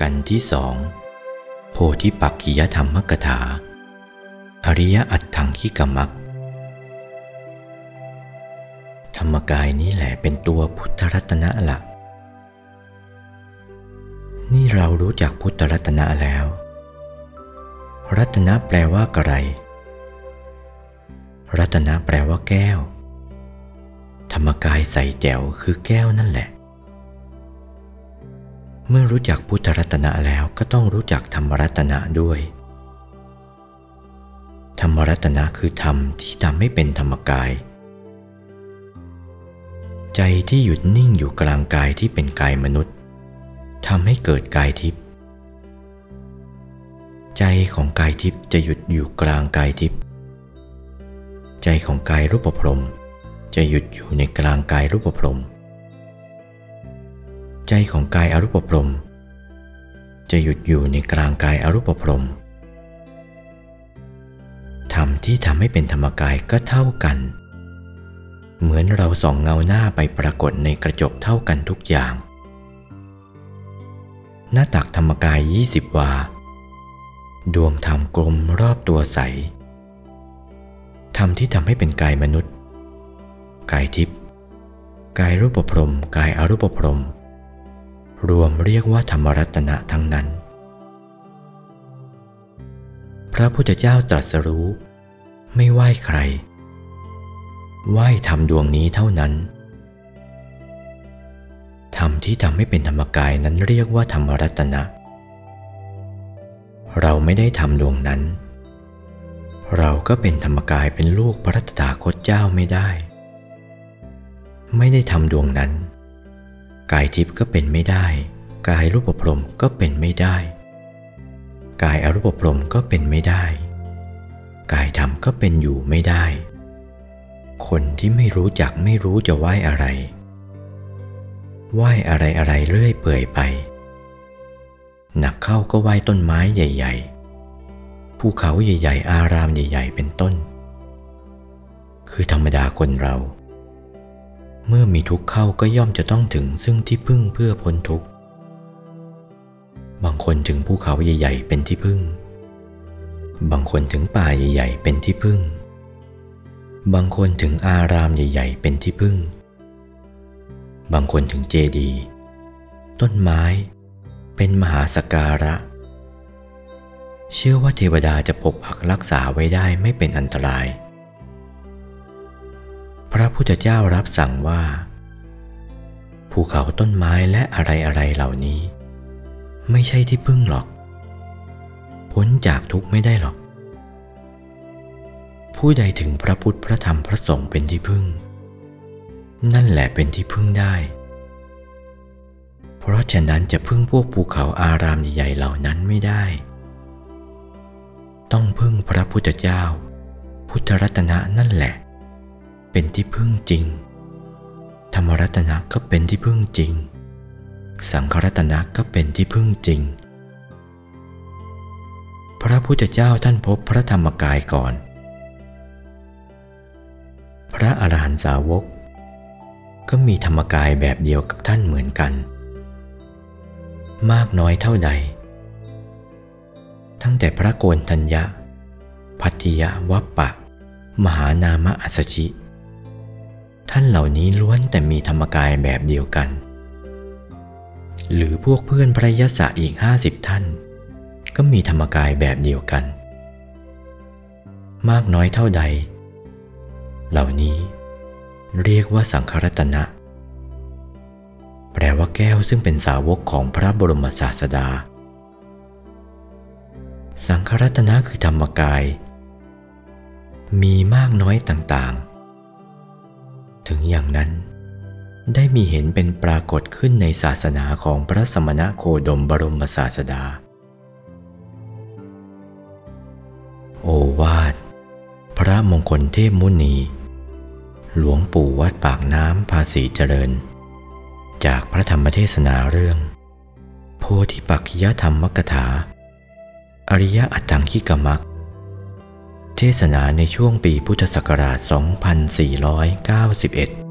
กันที่สองโพธิปักขิยธรรมกถา อริยอัตถังคิกมัก ธรรมกายนี้แหละเป็นตัวพุทธรัตนะละนี่เรารู้จักพุทธรัตนะแล้ว รัตนะแปลว่าอะไร รัตนะแปลว่าแก้ว ธรรมกายใส่แจ๋วคือแก้วนั่นแหละ เมื่อรู้จักพุทธรัตนะแล้วก็ต้องรู้จักธรรมรัตนะด้วย ธรรมรัตนะคือธรรมที่ทำให้เป็นธรรมกาย ใจที่หยุดนิ่งอยู่กลางกายที่เป็นกายมนุษย์ทำให้เกิดกายทิพย์ใจของกายทิพย์จะหยุดอยู่กลางกายทิพย์ใจของกายรูปพรม จะหยุดอยู่ในกลางกายรูปพรหม ใจของกายอรูปพรม จะหยุดอยู่ในกลางกายอรูปพรมธรรมที่ทำให้เป็นธรรมกายก็เท่ากัน เหมือนเราส่องเงาหน้าไปปรากฏในกระจกเท่ากันทุกอย่าง หน้าตักธรรมกาย20วา ดวงธรรมกลมรอบตัวใส ธรรมที่ทำให้เป็นกายมนุษย์ กายทิพย์ กายรูปพรม กายอรูปพรม รวมเรียกว่าธรรมรัตนะทั้งนั้น พระพุทธเจ้าตรัสรู้ ไม่ไหว้ใคร ไหว้ธรรมดวงนี้เท่านั้น ธรรมที่ทำให้เป็นธรรมกายนั้นเรียกว่าธรรมรัตนะ เราไม่ได้ทำดวงนั้น เราก็เป็นธรรมกายเป็นลูกพระตถาคตเจ้าไม่ได้ ไม่ได้ทำดวงนั้น กายทิพย์ก็เป็นไม่ได้ กายรูปพรมก็เป็นไม่ได้ กายอรูปพรมก็เป็นไม่ได้ กายธรรมก็เป็นอยู่ไม่ได้ คนที่ไม่รู้จักไม่รู้จะไหว้อะไร ไหว้อะไรอะไรเรื่อยเปื่อยไป หนักเข้าก็ไหว้ต้นไม้ใหญ่ ๆ ภูเขาใหญ่ ๆ อารามใหญ่ ๆ เป็นต้น คือธรรมดาคนเรา เมื่อมีทุกข์เข้าก็ย่อมจะต้องถึงซึ่งที่พึ่งเพื่อพ้นทุกข์ บางคนถึงภูเขาใหญ่ ๆ เป็นที่พึ่ง บางคนถึงป่าใหญ่ ๆ เป็นที่พึ่ง บางคนถึงอารามใหญ่ ๆ เป็นที่พึ่ง บางคนถึงเจดีย์ต้นไม้ เป็นมหาสการะ เชื่อว่าเทวดาจะปกปักรักษาไว้ได้ไม่เป็นอันตราย พระพุทธเจ้ารับสั่งว่า ภูเขาต้นไม้และอะไรอะไรเหล่านี้ ไม่ใช่ที่พึ่งหรอก พ้นจากทุกข์ไม่ได้หรอก ผู้ใดถึงพระพุทธพระธรรมพระสงฆ์เป็นที่พึ่ง นั่นแหละเป็นที่พึ่งได้ เพราะฉะนั้นจะพึ่งพวกภูเขาอารามใหญ่ๆเหล่านั้นไม่ได้ ต้องพึ่งพระพุทธเจ้า พุทธรัตนะนั่นแหละ เป็นที่พึ่งจริง ธรรมรัตนะก็เป็นที่พึ่งจริง สังขรัตนะก็เป็นที่พึ่งจริง พระพุทธเจ้าท่านพบพระธรรมกายก่อน พระอรหันตสาวก ก็มีธรรมกายแบบเดียวกับท่านเหมือนกัน มากน้อยเท่าใดตั้งแต่พระโกนทัญญะ พัทธิยะวัปปะมหานามะอัสสชิ ท่านเหล่านี้ล้วนแต่มีธรรมกายแบบเดียวกัน หรือพวกเพื่อนพระยศะอีกห้าสิบท่าน ก็มีธรรมกายแบบเดียวกัน มากน้อยเท่าใด เหล่านี้เรียกว่าสังขรัตนะ แปลว่าแก้วซึ่งเป็นสาวกของพระบรมศาสดา สังขรัตนะคือธรรมกาย มีมากน้อยต่างๆ ถึงอย่างนั้น ได้มีเห็นเป็นปรากฏขึ้นในศาสนาของพระสมณะโคดมบรมศาสดา โอวาท พระมงคลเทพมุนี หลวงปู่วัดปากน้ำภาษีเจริญ จากพระธรรมเทศนาเรื่อง โพธิปักขิยธรรมกถา อริยอัตถังคิกมัก เทศนาในช่วงปีพุทธศักราช 2491